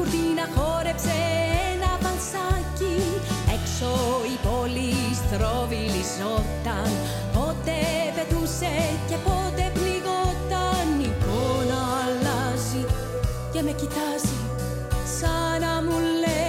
Αθήνα χόρεψε ένα βαλσάκι Έξω η πόλη στροβιλιζόταν. Πότε πετούσε και πότε πληγόταν Η εικόνα αλλάζει και με κοιτάζει Σαν να μου λέει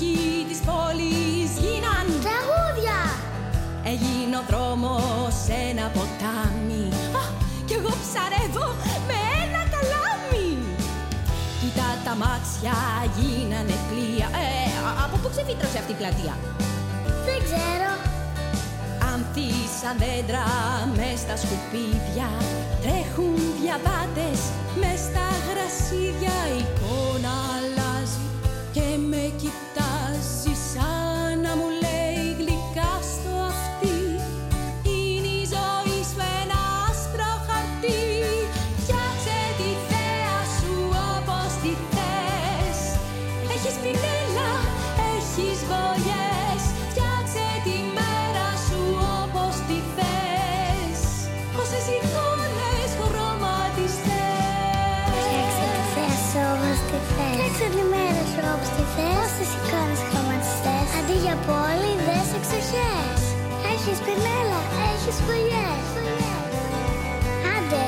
Η γη της πόλης γίναν. Τραγούδια! Έγινε ο δρόμος ένα ποτάμι. Α, Κι εγώ ψαρεύω με ένα καλάμι. Κοίτα τα μάτια γίνανε πλοία. Ε, α- από πού ξεφύτρωσε αυτή η πλατεία; Δεν ξέρω. Ανθίσαν δέντρα μες στα σκουπίδια Τρέχουν διαβάτες μες στα γρασίδια. Η εικόνα αλλάζει και με κοιτάζει Σαν θες. Φτιάξε τη μέρα σου όπως τη θες. Πόσες εικόνες χρωματιστές; Αντί για πόλη, δες εξοχές. Έχεις πινέλα, έχεις φωλιές. Άντε.